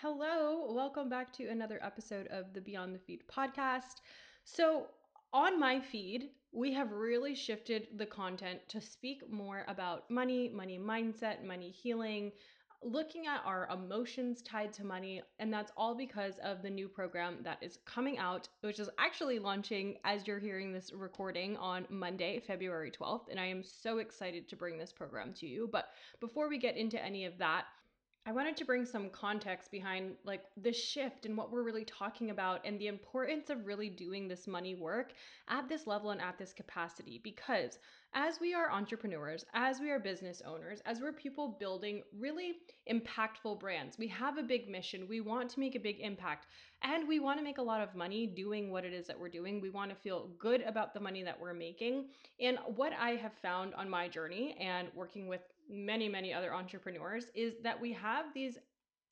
Hello, welcome back to another episode of the Beyond the Feed podcast. So, on my feed, we have really shifted the content to speak more about money, money mindset, money healing, looking at our emotions tied to money. And that's all because of the new program that is coming out, which is actually launching as you're hearing this recording on Monday, February 12th. And I am so excited to bring this program to you. But before we get into any of that, I wanted to bring some context behind like the shift and what we're really talking about and the importance of really doing this money work at this level and at this capacity because as we are entrepreneurs, as we are business owners, as we're people building really impactful brands, we have a big mission. We want to make a big impact and we want to make a lot of money doing what it is that we're doing. We want to feel good about the money that we're making. And what I have found on my journey and working with many, many other entrepreneurs is that we have these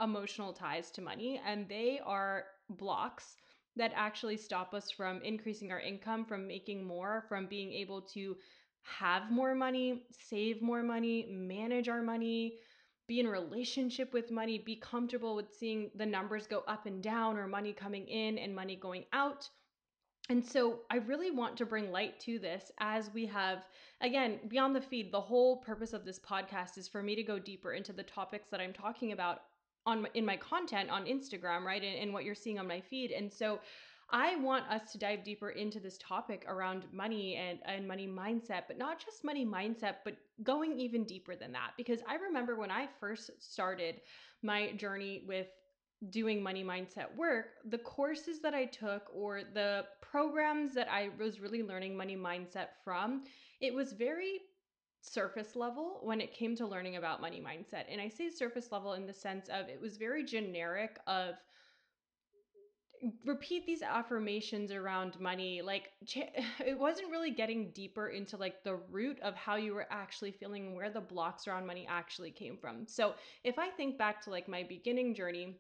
emotional ties to money and they are blocks that actually stop us from increasing our income, from making more, from being able to have more money, save more money, manage our money, be in relationship with money, be comfortable with seeing the numbers go up and down or money coming in and money going out. And so I really want to bring light to this as we have, again, beyond the feed, the whole purpose of this podcast is for me to go deeper into the topics that I'm talking about on in my content on Instagram, right? And, and what you're seeing on my feed. And so I want us to dive deeper into this topic around money and, and money mindset, but not just money mindset, but going even deeper than that. Because I remember when I first started my journey with doing money mindset work, the courses that I took or the programs that I was really learning money mindset from, it was very surface level when it came to learning about money mindset. And I say surface level in the sense of it was very generic of repeat these affirmations around money like it wasn't really getting deeper into like the root of how you were actually feeling where the blocks around money actually came from so if i think back to like my beginning journey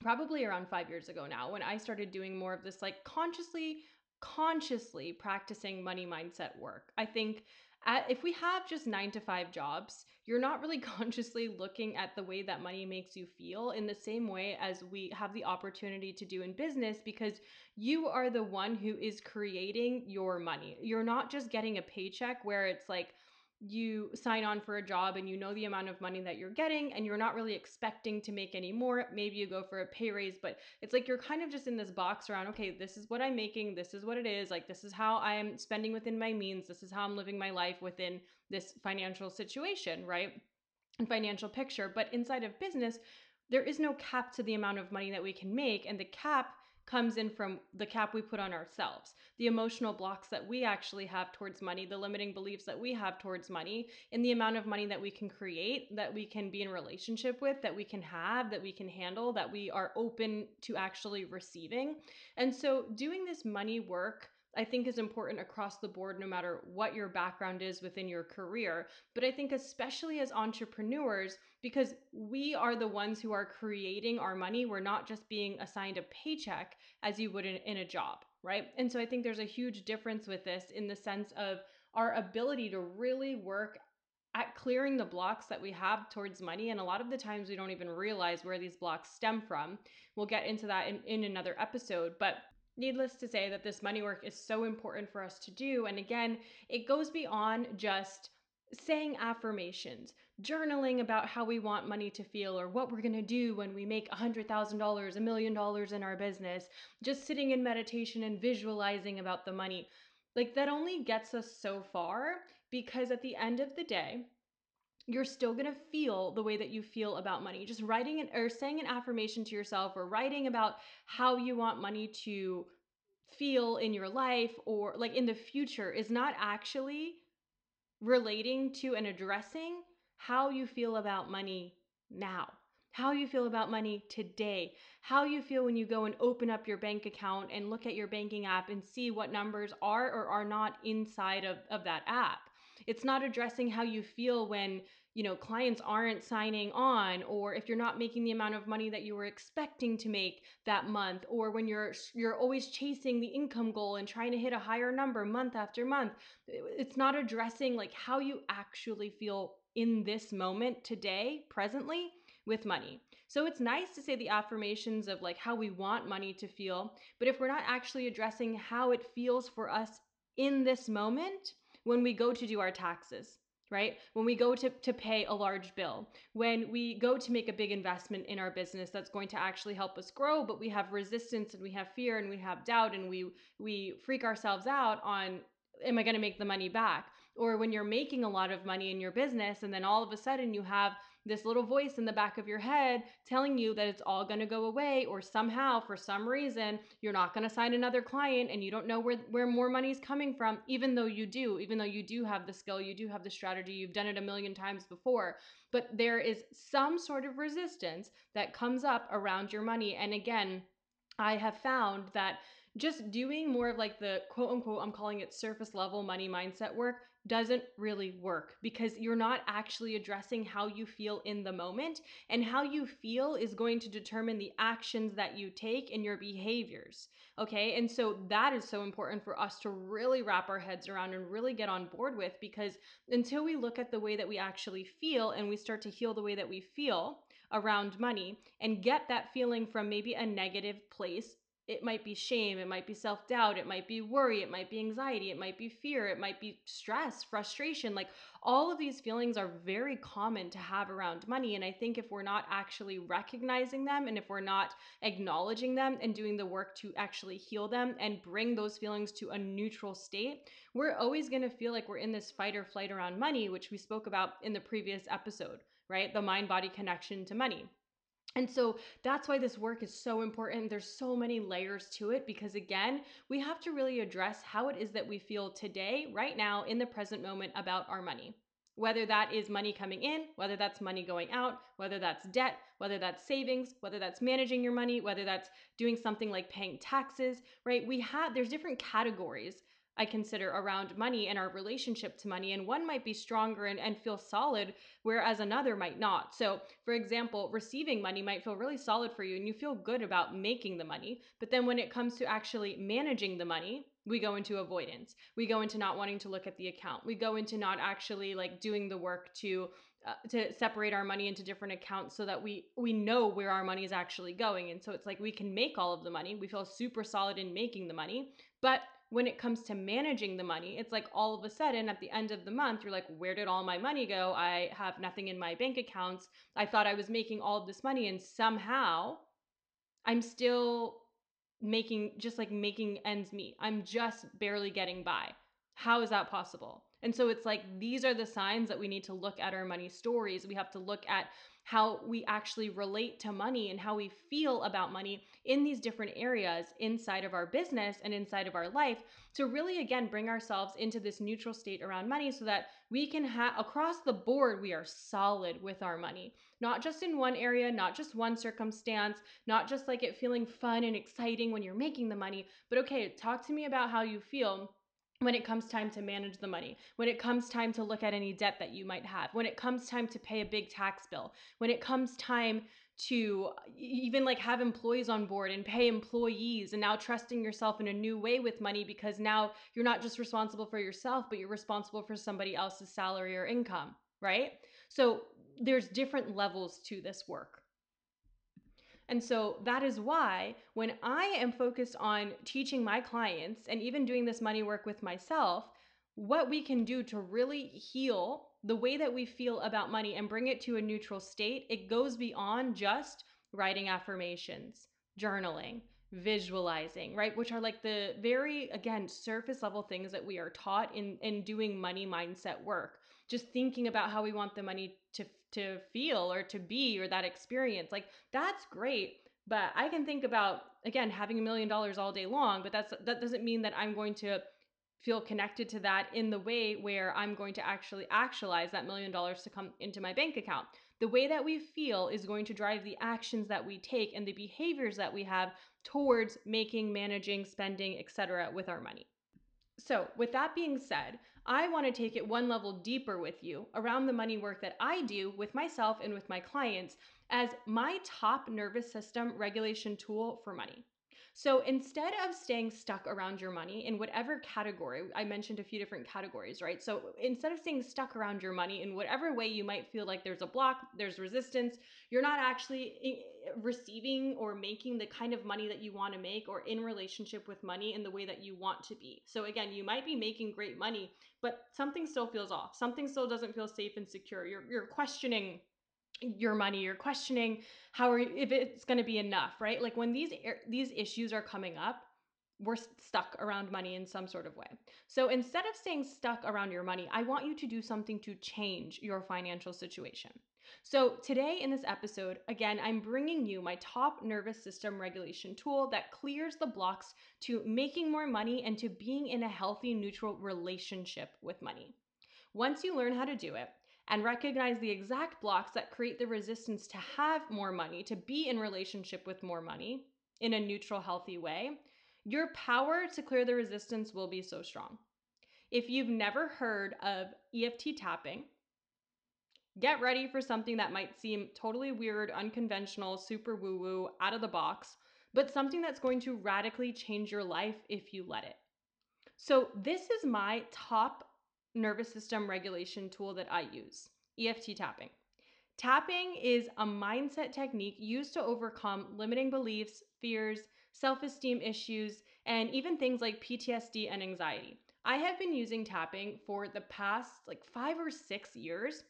probably around five years ago now when I started doing more of this like consciously, consciously practicing money mindset work. I think at, if we have just nine to five jobs, you're not really consciously looking at the way that money makes you feel in the same way as we have the opportunity to do in business because you are the one who is creating your money. You're not just getting a paycheck where it's like, you sign on for a job and you know the amount of money that you're getting and you're not really expecting to make any more. Maybe you go for a pay raise, but it's like you're kind of just in this box around, okay, this is what I'm making, this is what it is, like this is how I'm spending within my means, this is how I'm living my life within this financial situation, right? And financial picture. But inside of business, there is no cap to the amount of money that we can make and the cap comes in from the cap we put on ourselves, the emotional blocks that we actually have towards money, the limiting beliefs that we have towards money, and the amount of money that we can create, that we can be in relationship with, that we can have, that we can handle, that we are open to actually receiving. And so doing this money work I think is important across the board, no matter what your background is within your career. But I think, especially as entrepreneurs, because we are the ones who are creating our money, we're not just being assigned a paycheck as you would in, in a job, right? And so I think there's a huge difference with this in the sense of our ability to really work at clearing the blocks that we have towards money. And a lot of the times we don't even realize where these blocks stem from. We'll get into that in, in another episode. But Needless to say, that this money work is so important for us to do. And again, it goes beyond just saying affirmations, journaling about how we want money to feel or what we're going to do when we make $100,000, a million dollars in our business, just sitting in meditation and visualizing about the money. Like that only gets us so far because at the end of the day, you're still going to feel the way that you feel about money. Just writing an, or saying an affirmation to yourself or writing about how you want money to feel in your life or like in the future is not actually relating to and addressing how you feel about money now. How you feel about money today, how you feel when you go and open up your bank account and look at your banking app and see what numbers are or are not inside of, of that app it's not addressing how you feel when, you know, clients aren't signing on or if you're not making the amount of money that you were expecting to make that month or when you're you're always chasing the income goal and trying to hit a higher number month after month. It's not addressing like how you actually feel in this moment today, presently with money. So it's nice to say the affirmations of like how we want money to feel, but if we're not actually addressing how it feels for us in this moment when we go to do our taxes, right? When we go to, to pay a large bill, when we go to make a big investment in our business that's going to actually help us grow, but we have resistance and we have fear and we have doubt and we we freak ourselves out on am I going to make the money back? Or when you're making a lot of money in your business and then all of a sudden you have this little voice in the back of your head telling you that it's all going to go away or somehow for some reason you're not going to sign another client and you don't know where where more money is coming from even though you do even though you do have the skill you do have the strategy you've done it a million times before. But there is some sort of resistance that comes up around your money. And again I have found that just doing more of like the quote unquote, I'm calling it surface level money mindset work doesn't really work because you're not actually addressing how you feel in the moment. And how you feel is going to determine the actions that you take and your behaviors. Okay. And so that is so important for us to really wrap our heads around and really get on board with because until we look at the way that we actually feel and we start to heal the way that we feel around money and get that feeling from maybe a negative place it might be shame, it might be self doubt, it might be worry, it might be anxiety, it might be fear, it might be stress, frustration. Like all of these feelings are very common to have around money. And I think if we're not actually recognizing them and if we're not acknowledging them and doing the work to actually heal them and bring those feelings to a neutral state, we're always going to feel like we're in this fight or flight around money, which we spoke about in the previous episode, right? The mind body connection to money. And so that's why this work is so important. There's so many layers to it because, again, we have to really address how it is that we feel today, right now, in the present moment about our money. Whether that is money coming in, whether that's money going out, whether that's debt, whether that's savings, whether that's managing your money, whether that's doing something like paying taxes, right? We have, there's different categories I consider around money and our relationship to money. And one might be stronger and, and feel solid, whereas another might not. So, for example, receiving money might feel really solid for you and you feel good about making the money. But then when it comes to actually managing the money, we go into avoidance. We go into not wanting to look at the account. We go into not actually like doing the work to uh, to separate our money into different accounts so that we we know where our money is actually going and so it's like we can make all of the money we feel super solid in making the money but when it comes to managing the money, it's like all of a sudden at the end of the month, you're like, where did all my money go? I have nothing in my bank accounts. I thought I was making all of this money, and somehow I'm still making just like making ends meet. I'm just barely getting by. How is that possible? And so it's like these are the signs that we need to look at our money stories. We have to look at how we actually relate to money and how we feel about money in these different areas inside of our business and inside of our life to really again bring ourselves into this neutral state around money so that we can have across the board we are solid with our money. Not just in one area not just one circumstance not just like it feeling fun and exciting when you're making the money but okay talk to me about how you feel when it comes time to manage the money, when it comes time to look at any debt that you might have, when it comes time to pay a big tax bill, when it comes time to even like have employees on board and pay employees and now trusting yourself in a new way with money because now you're not just responsible for yourself but you're responsible for somebody else's salary or income, right? So there's different levels to this work. And so that is why when I am focused on teaching my clients and even doing this money work with myself, what we can do to really heal the way that we feel about money and bring it to a neutral state, it goes beyond just writing affirmations, journaling, visualizing, right? Which are like the very, again, surface level things that we are taught in, in doing money mindset work. Just thinking about how we want the money to to feel or to be or that experience. Like that's great, but I can think about again having a million dollars all day long, but that's that doesn't mean that I'm going to feel connected to that in the way where I'm going to actually actualize that million dollars to come into my bank account. The way that we feel is going to drive the actions that we take and the behaviors that we have towards making, managing, spending, etc. with our money. So, with that being said, I want to take it one level deeper with you around the money work that I do with myself and with my clients as my top nervous system regulation tool for money. So instead of staying stuck around your money in whatever category, I mentioned a few different categories, right? So instead of staying stuck around your money in whatever way you might feel like there's a block, there's resistance, you're not actually eh, receiving or making the kind of money that you want to make or in relationship with money in the way that you want to be. So again, you might be making great money, but something still feels off. Something still doesn't feel safe and secure. You're you're questioning your money you're questioning how are if it's going to be enough right? Like when these these issues are coming up we're stuck around money in some sort of way. So instead of staying stuck around your money i want you to do something to change your financial situation. So today in this episode again i'm bringing you my top nervous system regulation tool that clears the blocks to making more money and to being in a healthy neutral relationship with money. Once you learn how to do it and recognize the exact blocks that create the resistance to have more money, to be in relationship with more money in a neutral, healthy way, your power to clear the resistance will be so strong. If you've never heard of EFT tapping, get ready for something that might seem totally weird, unconventional, super woo woo, out of the box, but something that's going to radically change your life if you let it. So, this is my top nervous system regulation tool that I use EFT tapping. Tapping is a mindset technique used to overcome limiting beliefs, fears, self esteem issues, and even things like PTSD and anxiety. I have been using tapping for the past like five or six years.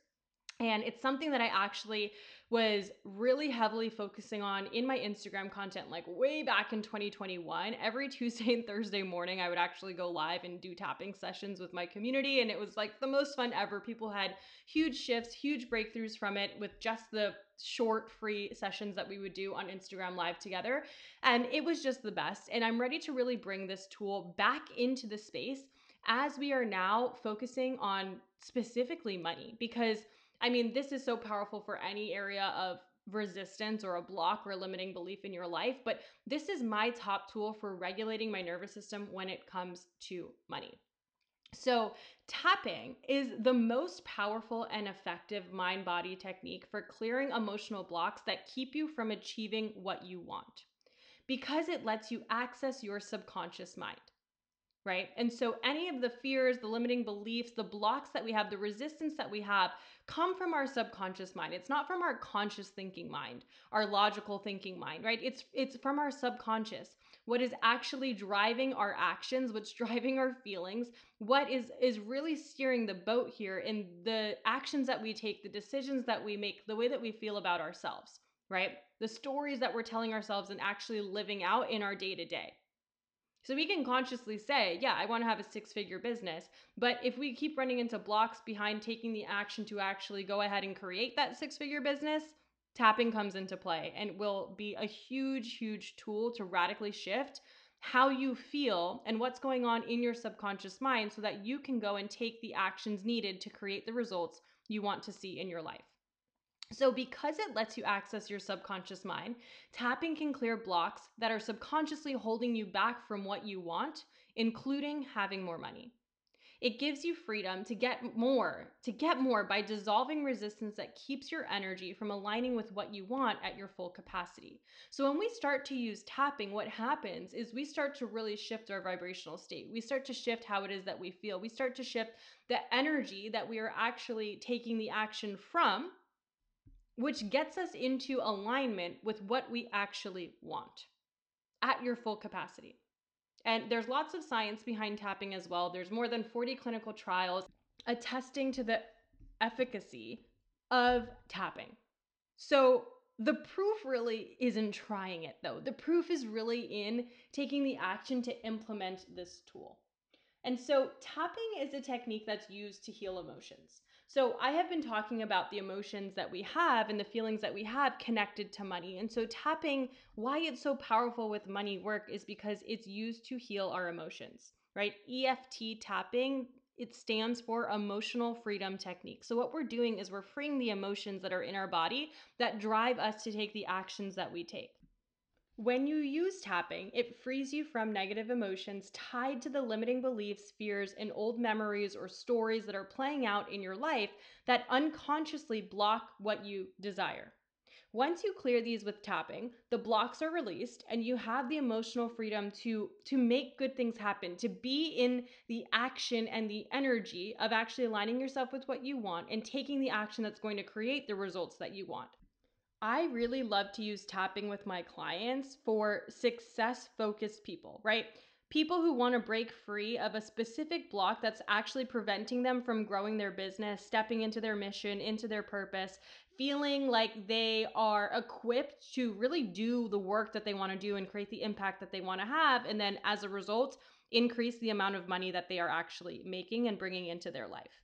And it's something that I actually was really heavily focusing on in my Instagram content, like way back in 2021. Every Tuesday and Thursday morning, I would actually go live and do tapping sessions with my community. And it was like the most fun ever. People had huge shifts, huge breakthroughs from it with just the short free sessions that we would do on Instagram live together. And it was just the best. And I'm ready to really bring this tool back into the space as we are now focusing on specifically money because I mean, this is so powerful for any area of resistance or a block or a limiting belief in your life, but this is my top tool for regulating my nervous system when it comes to money. So, tapping is the most powerful and effective mind body technique for clearing emotional blocks that keep you from achieving what you want because it lets you access your subconscious mind right? And so any of the fears, the limiting beliefs, the blocks that we have, the resistance that we have come from our subconscious mind. It's not from our conscious thinking mind, our logical thinking mind, right? It's it's from our subconscious. What is actually driving our actions, what's driving our feelings, what is is really steering the boat here in the actions that we take, the decisions that we make, the way that we feel about ourselves, right? The stories that we're telling ourselves and actually living out in our day to day. So we can consciously say, yeah, I want to have a six figure business. But if we keep running into blocks behind taking the action to actually go ahead and create that six figure business, tapping comes into play and will be a huge, huge tool to radically shift how you feel and what's going on in your subconscious mind so that you can go and take the actions needed to create the results you want to see in your life. So, because it lets you access your subconscious mind, tapping can clear blocks that are subconsciously holding you back from what you want, including having more money. It gives you freedom to get more, to get more by dissolving resistance that keeps your energy from aligning with what you want at your full capacity. So, when we start to use tapping, what happens is we start to really shift our vibrational state. We start to shift how it is that we feel. We start to shift the energy that we are actually taking the action from which gets us into alignment with what we actually want at your full capacity. And there's lots of science behind tapping as well. There's more than 40 clinical trials attesting to the efficacy of tapping. So the proof really isn't trying it though. The proof is really in taking the action to implement this tool. And so tapping is a technique that's used to heal emotions. So, I have been talking about the emotions that we have and the feelings that we have connected to money. And so, tapping, why it's so powerful with money work is because it's used to heal our emotions, right? EFT tapping, it stands for emotional freedom technique. So, what we're doing is we're freeing the emotions that are in our body that drive us to take the actions that we take. When you use tapping, it frees you from negative emotions tied to the limiting beliefs, fears, and old memories or stories that are playing out in your life that unconsciously block what you desire. Once you clear these with tapping, the blocks are released and you have the emotional freedom to to make good things happen, to be in the action and the energy of actually aligning yourself with what you want and taking the action that's going to create the results that you want. I really love to use tapping with my clients for success focused people, right? People who want to break free of a specific block that's actually preventing them from growing their business, stepping into their mission, into their purpose, feeling like they are equipped to really do the work that they want to do and create the impact that they want to have. And then as a result, increase the amount of money that they are actually making and bringing into their life.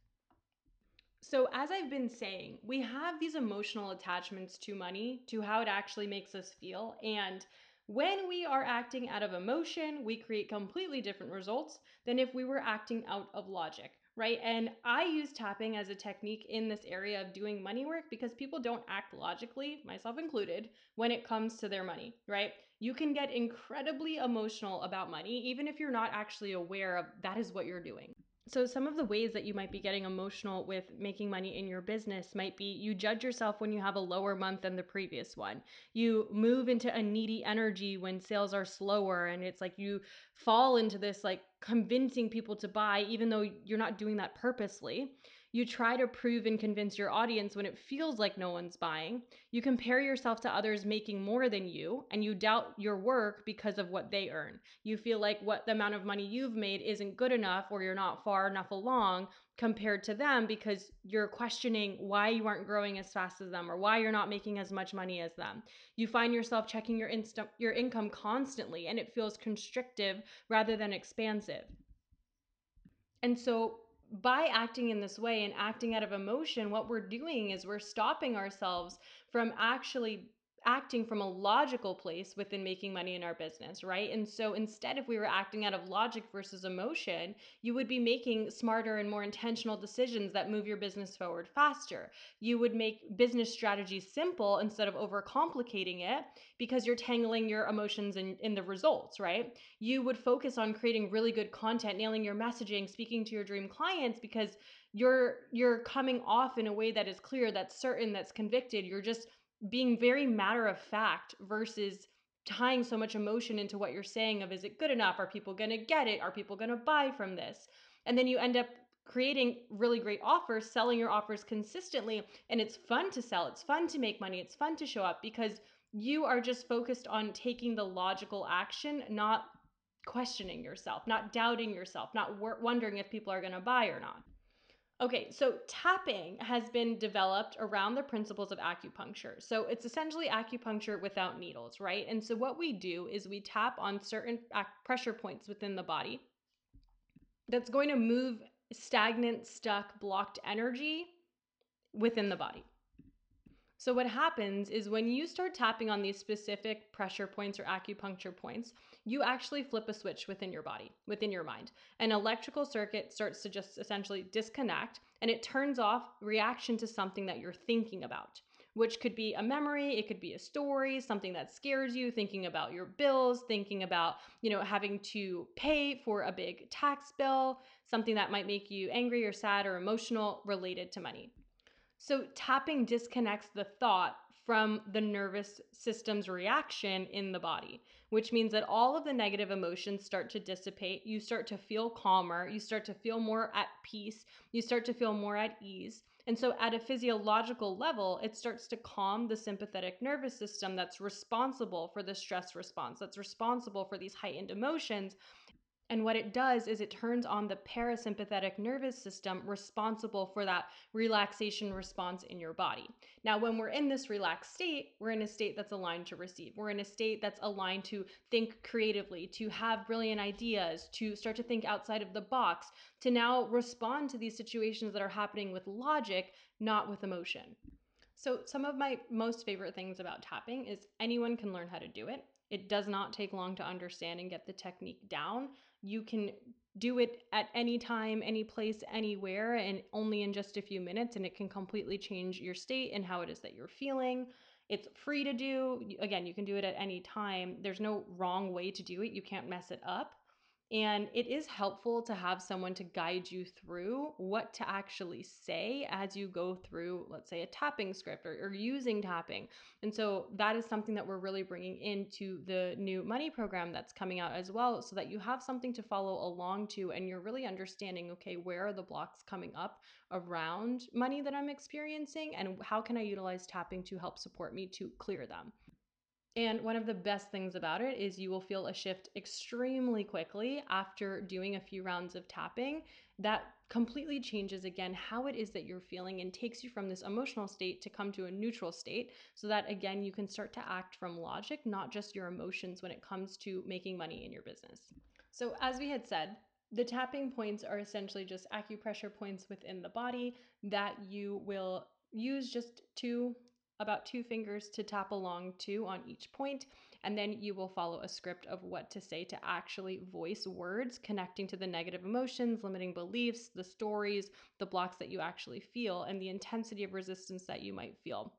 So, as I've been saying, we have these emotional attachments to money, to how it actually makes us feel. And when we are acting out of emotion, we create completely different results than if we were acting out of logic right? And I use tapping as a technique in this area of doing money work because people don't act logically, myself included, when it comes to their money, right? You can get incredibly emotional about money, even if you're not actually aware of that is what you're doing. So, some of the ways that you might be getting emotional with making money in your business might be you judge yourself when you have a lower month than the previous one. You move into a needy energy when sales are slower, and it's like you fall into this like convincing people to buy, even though you're not doing that purposely. You try to prove and convince your audience when it feels like no one's buying. You compare yourself to others making more than you, and you doubt your work because of what they earn. You feel like what the amount of money you've made isn't good enough, or you're not far enough along compared to them because you're questioning why you aren't growing as fast as them or why you're not making as much money as them. You find yourself checking your inst- your income constantly and it feels constrictive rather than expansive. And so by acting in this way and acting out of emotion, what we're doing is we're stopping ourselves from actually acting from a logical place within making money in our business, right? And so instead, if we were acting out of logic versus emotion, you would be making smarter and more intentional decisions that move your business forward faster. You would make business strategies simple instead of overcomplicating it because you're tangling your emotions in, in the results, right? You would focus on creating really good content, nailing your messaging, speaking to your dream clients because you're you're coming off in a way that is clear, that's certain, that's convicted. You're just being very matter of fact versus tying so much emotion into what you're saying of is it good enough? Are people going to get it? Are people going to buy from this? And then you end up creating really great offers selling your offers consistently and it's fun to sell it's fun to make money it's fun to show up because you are just focused on taking the logical action not questioning yourself not doubting yourself not wondering if people are going to buy or not Okay, so tapping has been developed around the principles of acupuncture. So it's essentially acupuncture without needles, right? And so what we do is we tap on certain pressure points within the body that's going to move stagnant, stuck, blocked energy within the body. So, what happens is when you start tapping on these specific pressure points or acupuncture points, you actually flip a switch within your body, within your mind. An electrical circuit starts to just essentially disconnect and it turns off reaction to something that you're thinking about which could be a memory, it could be a story, something that scares you, thinking about your bills, thinking about, you know, having to pay for a big tax bill, something that might make you angry or sad or emotional related to money. So tapping disconnects the thought from the nervous system's reaction in the body, which means that all of the negative emotions start to dissipate. You start to feel calmer. You start to feel more at peace. You start to feel more at ease. And so, at a physiological level, it starts to calm the sympathetic nervous system that's responsible for the stress response, that's responsible for these heightened emotions. And what it does is it turns on the parasympathetic nervous system responsible for that relaxation response in your body. Now, when we're in this relaxed state, we're in a state that's aligned to receive. We're in a state that's aligned to think creatively, to have brilliant ideas, to start to think outside of the box, to now respond to these situations that are happening with logic, not with emotion. So, some of my most favorite things about tapping is anyone can learn how to do it. It does not take long to understand and get the technique down you can do it at any time, any place, anywhere, and only in just a few minutes. And it can completely change your state and how it is that you're feeling. It's free to do. Again, you can do it at any time. There's no wrong way to do it, you can't mess it up. And it is helpful to have someone to guide you through what to actually say as you go through, let's say, a tapping script or, or, using tapping. And so that is something that we're really bringing into the new money program that's coming out as well, so that you have something to follow along to and you're really understanding okay, where are the blocks coming up around money that I'm experiencing and how can I utilize tapping to help support me to clear them. And one of the best things about it is you will feel a shift extremely quickly after doing a few rounds of tapping that completely changes again how it is that you're feeling and takes you from this emotional state to come to a neutral state so that again you can start to act from logic, not just your emotions when it comes to making money in your business. So, as we had said, the tapping points are essentially just acupressure points within the body that you will use just to about two fingers to tap along to on each point, and then you will follow a script of what to say to actually voice words connecting to the negative emotions, limiting beliefs, the stories, the blocks that you actually feel, and the intensity of resistance that you might feel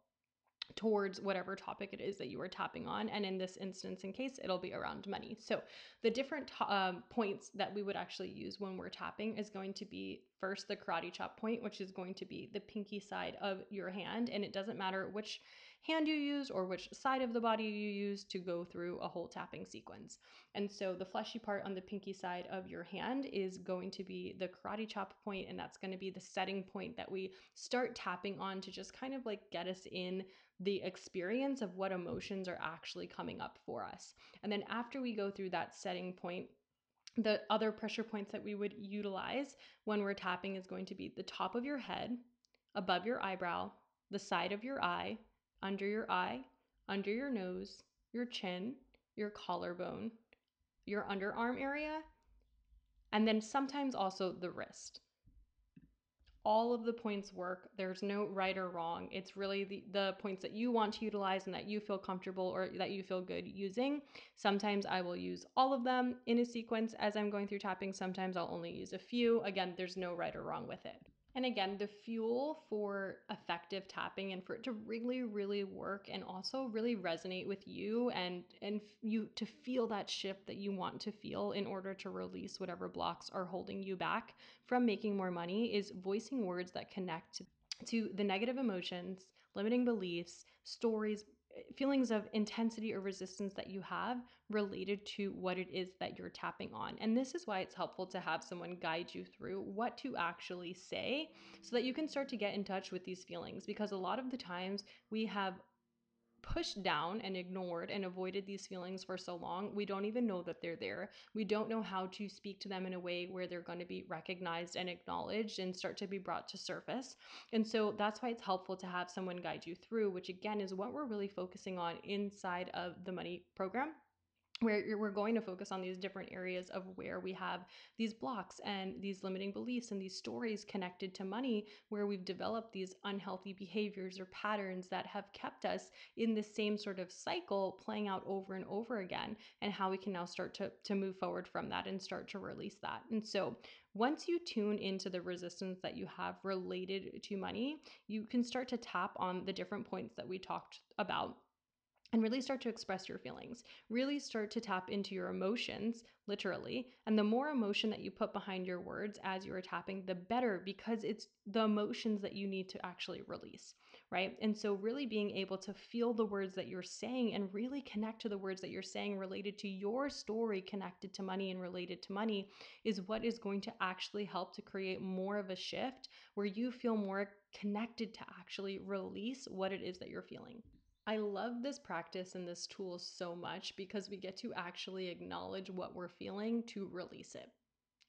towards whatever topic it is that you are tapping on. And in this instance, in case, it'll be around money. So the different um, points that we would actually use when we're tapping is going to be first the karate chop point, which is going to be the pinky side of your hand. And it doesn't matter which hand you use or which side of the body you use to go through a whole tapping sequence. And so the fleshy part on the pinky side of your hand is going to be the karate chop point, and that's going to be the setting point that we start tapping on to just kind of like get us in the experience of what emotions are actually coming up for us. And then after we go through that setting point, the other pressure points that we would utilize when we're tapping is going to be the top of your head, above your eyebrow, the side of your eye, under your eye, under your nose, your chin, your collarbone, your underarm area, and then sometimes also the wrist all of the points work. There's no right or wrong. It's really the, the points that you want to utilize and that you feel comfortable or that you feel good using. Sometimes I will use all of them in a sequence as I'm going through tapping. Sometimes I'll only use a few. Again, there's no right or wrong with it. And again, the fuel for effective tapping and for it to really, really work and also really resonate with you and and you to feel that shift that you want to feel in order to release whatever blocks are holding you back from making more money is voicing words that connect to the negative emotions, limiting beliefs, stories, eh, feelings of intensity or resistance that you have related to what it is that you're tapping on. And this is why it's helpful to have someone guide you through what to actually say so that you can start to get in touch with these feelings. Because a lot of the times we have pushed down and ignored and avoided these feelings for so long, we don't even know that they're there. We don't know how to speak to them in a way where they're going to be recognized and acknowledged and start to be brought to surface. And so that's why it's helpful to have someone guide you through, which again is what we're really focusing on inside of the money program where we're going to focus on these different areas of where we have these blocks and these limiting beliefs and these stories connected to money where we've developed these unhealthy behaviors or patterns that have kept us in the same sort of cycle playing out over and over again and how we can now start to, to move forward from that and start to release that. And so once you tune into the resistance that you have related to money you can start to tap on the different points that we talked about and really start to express your feelings. Really start to tap into your emotions, literally. And the more emotion that you put behind your words as you are tapping, the better because it's the emotions that you need to actually release, right? And so, really being able to feel the words that you're saying and really connect to the words that you're saying related to your story, connected to money and related to money, is what is going to actually help to create more of a shift where you feel more connected to actually release what it is that you're feeling. I love this practice and this tool so much because we get to actually acknowledge what we're feeling to release it.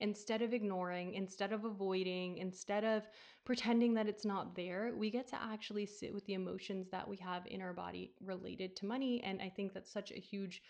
Instead of ignoring, instead of avoiding, instead of pretending that it's not there, we get to actually sit with the emotions that we have in our body related to money. And I think that's such a huge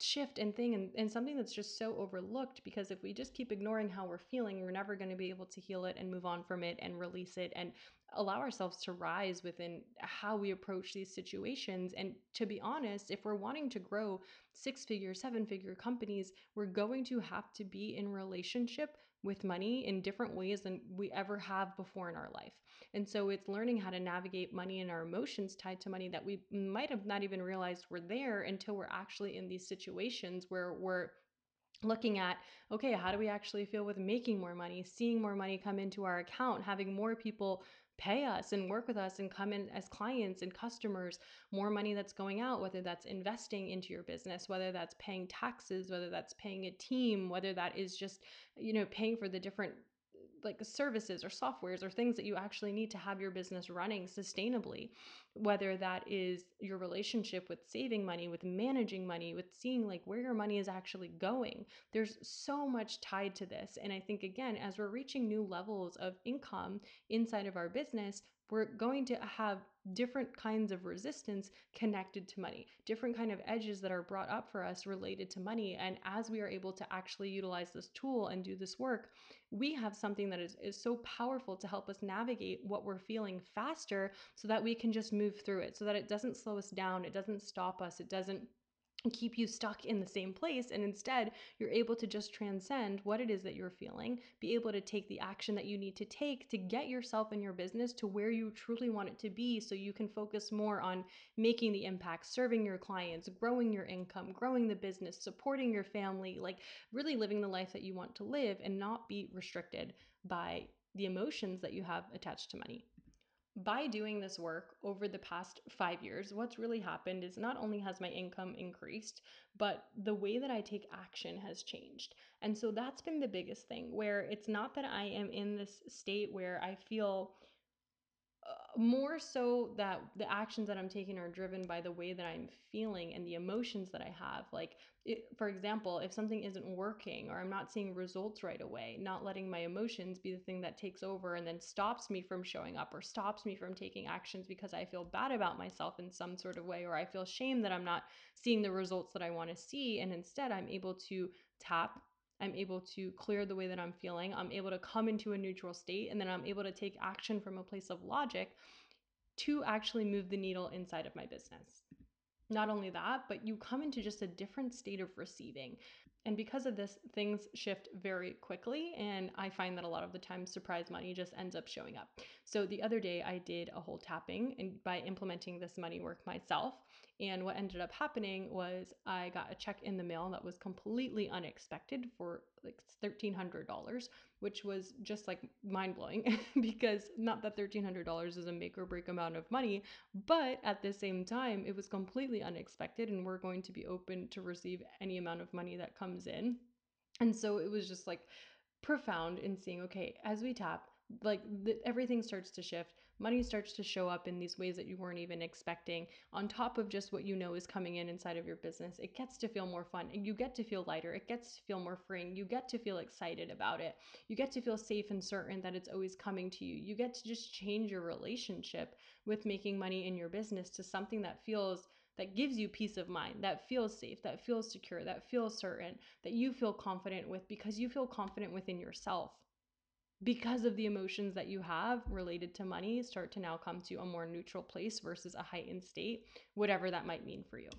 shift and thing and, and something that's just so overlooked because if we just keep ignoring how we're feeling we're never going to be able to heal it and move on from it and release it and allow ourselves to rise within how we approach these situations and to be honest if we're wanting to grow six figure seven figure companies we're going to have to be in relationship with money in different ways than we ever have before in our life. And so it's learning how to navigate money and our emotions tied to money that we might have not even realized were there until we're actually in these situations where we're looking at okay how do we actually feel with making more money seeing more money come into our account having more people pay us and work with us and come in as clients and customers more money that's going out whether that's investing into your business whether that's paying taxes whether that's paying a team whether that is just you know paying for the different like services or softwares or things that you actually need to have your business running sustainably whether that is your relationship with saving money with managing money with seeing like where your money is actually going. There's so much tied to this and i think again as we're reaching new levels of income inside of our business we're going to have different kinds of resistance connected to money different kind of edges that are brought up for us related to money. And as we are able to actually utilize this tool and do this work we have something that is, is so powerful to help us navigate what we're feeling faster so that we can just move through it so that it doesn't slow us down it doesn't stop us it doesn't keep you stuck in the same place and instead you're able to just transcend what it is that you're feeling be able to take the action that you need to take to get yourself and your business to where you truly want it to be so you can focus more on making the impact serving your clients growing your income growing the business supporting your family like really living the life that you want to live and not be restricted by the emotions that you have attached to money by doing this work over the past five years, what's really happened is not only has my income increased, but the way that I take action has changed. And so that's been the biggest thing where it's not that I am in this state where I feel more so that the actions that I'm taking are driven by the way that I'm feeling and the emotions that I have. Like, it, for example, if something isn't working or I'm not seeing results right away, not letting my emotions be the thing that takes over and then stops me from showing up or stops me from taking actions because I feel bad about myself in some sort of way or I feel shame that I'm not seeing the results that I want to see. And instead, I'm able to tap I'm able to clear the way that I'm feeling. I'm able to come into a neutral state and then I'm able to take action from a place of logic to actually move the needle inside of my business. Not only that, but you come into just a different state of receiving. And because of this, things shift very quickly. And I find that a lot of the time, surprise money just ends up showing up. So the other day, I did a whole tapping and by implementing this money work myself. And what ended up happening was I got a check in the mail that was completely unexpected for like $1,300, which was just like mind blowing because not that $1,300 is a make or break amount of money, but at the same time, it was completely unexpected and we're going to be open to receive any amount of money that comes in. And so it was just like profound in seeing, okay, as we tap, like the, everything starts to shift. Money starts to show up in these ways that you weren't even expecting. On top of just what you know is coming in inside of your business it gets to feel more fun. And you get to feel lighter. It gets to feel more freeing. You get to feel excited about it. You get to feel safe and certain that it's always coming to you. You get to just change your relationship with making money in your business to something that feels that gives you peace of mind, that feels safe, that feels secure, that feels certain, that you feel confident with because you feel confident within yourself because of the emotions that you have related to money start to now come to a more neutral place versus a heightened state, whatever that might mean for you.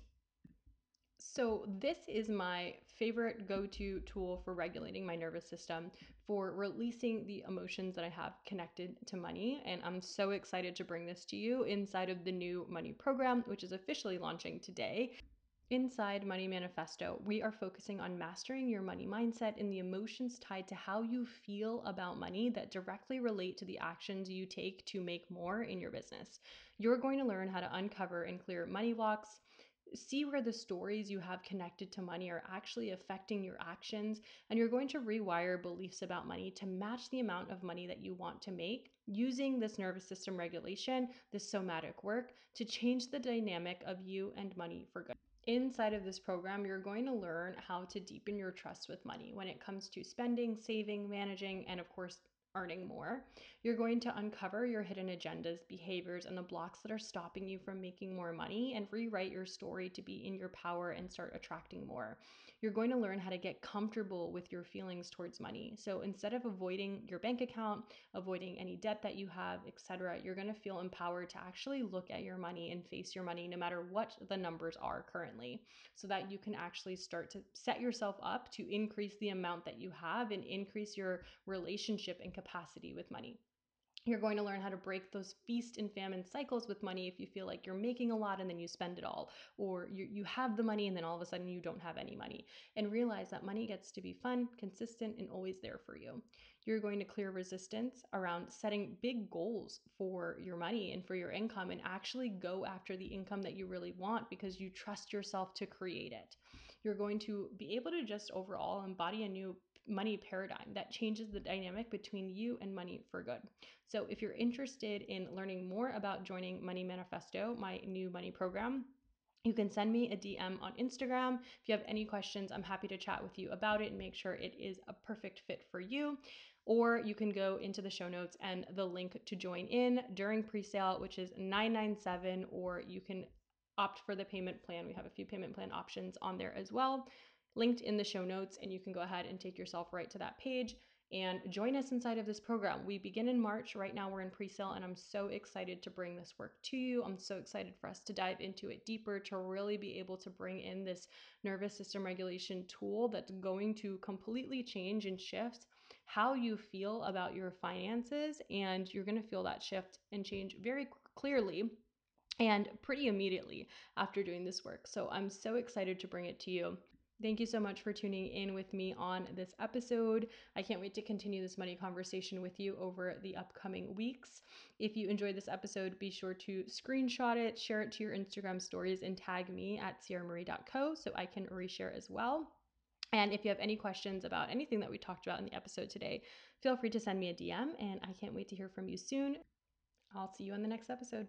So, this is my favorite go to tool for regulating my nervous system, for releasing the emotions that I have connected to money. And I'm so excited to bring this to you inside of the new money program, which is officially launching today. Inside Money Manifesto, we are focusing on mastering your money mindset and the emotions tied to how you feel about money that directly relate to the actions you take to make more in your business. You're going to learn how to uncover and clear money blocks, see where the stories you have connected to money are actually affecting your actions, and you're going to rewire beliefs about money to match the amount of money that you want to make using this nervous system regulation, this somatic work to change the dynamic of you and money for good. Inside of this program, you're going to learn how to deepen your trust with money when it comes to spending, saving, managing, and of course, earning more. You're going to uncover your hidden agendas, behaviors, and the blocks that are stopping you from making more money and rewrite your story to be in your power and start attracting more you're going to learn how to get comfortable with your feelings towards money. So instead of avoiding your bank account, avoiding any debt that you have, etc., you're going to feel empowered to actually look at your money and face your money no matter what the numbers are currently, so that you can actually start to set yourself up to increase the amount that you have and increase your relationship and capacity with money. You're going to learn how to break those feast and famine cycles with money if you feel like you're making a lot and then you spend it all, or you, you have the money and then all of a sudden you don't have any money. And realize that money gets to be fun, consistent, and always there for you. You're going to clear resistance around setting big goals for your money and for your income and actually go after the income that you really want because you trust yourself to create it. You're going to be able to just overall embody a new money paradigm that changes the dynamic between you and money for good. So, if you're interested in learning more about joining Money Manifesto, my new money program, you can send me a DM on Instagram. If you have any questions, I'm happy to chat with you about it and make sure it is a perfect fit for you. Or you can go into the show notes and the link to join in during pre-sale, which is 997, or you can opt for the payment plan. We have a few payment plan options on there as well linked in the show notes, and you can go ahead and take yourself right to that page and join us inside of this program. We begin in March. Right now, we're in pre sale, and I'm so excited to bring this work to you. I'm so excited for us to dive into it deeper to really be able to bring in this nervous system regulation tool that's going to completely change and shift how you feel about your finances. And you're going to feel that shift and change very clearly and pretty immediately after doing this work. So I'm so excited to bring it to you. Thank you so much for tuning in with me on this episode. I can't wait to continue this money conversation with you over the upcoming weeks. If you enjoyed this episode, be sure to screenshot it, share it to your Instagram stories, and tag me at ciaramarie.co so I can reshare as well. And if you have any questions about anything that we talked about in the episode today, feel free to send me a DM, and I can't wait to hear from you soon. I'll see you on the next episode.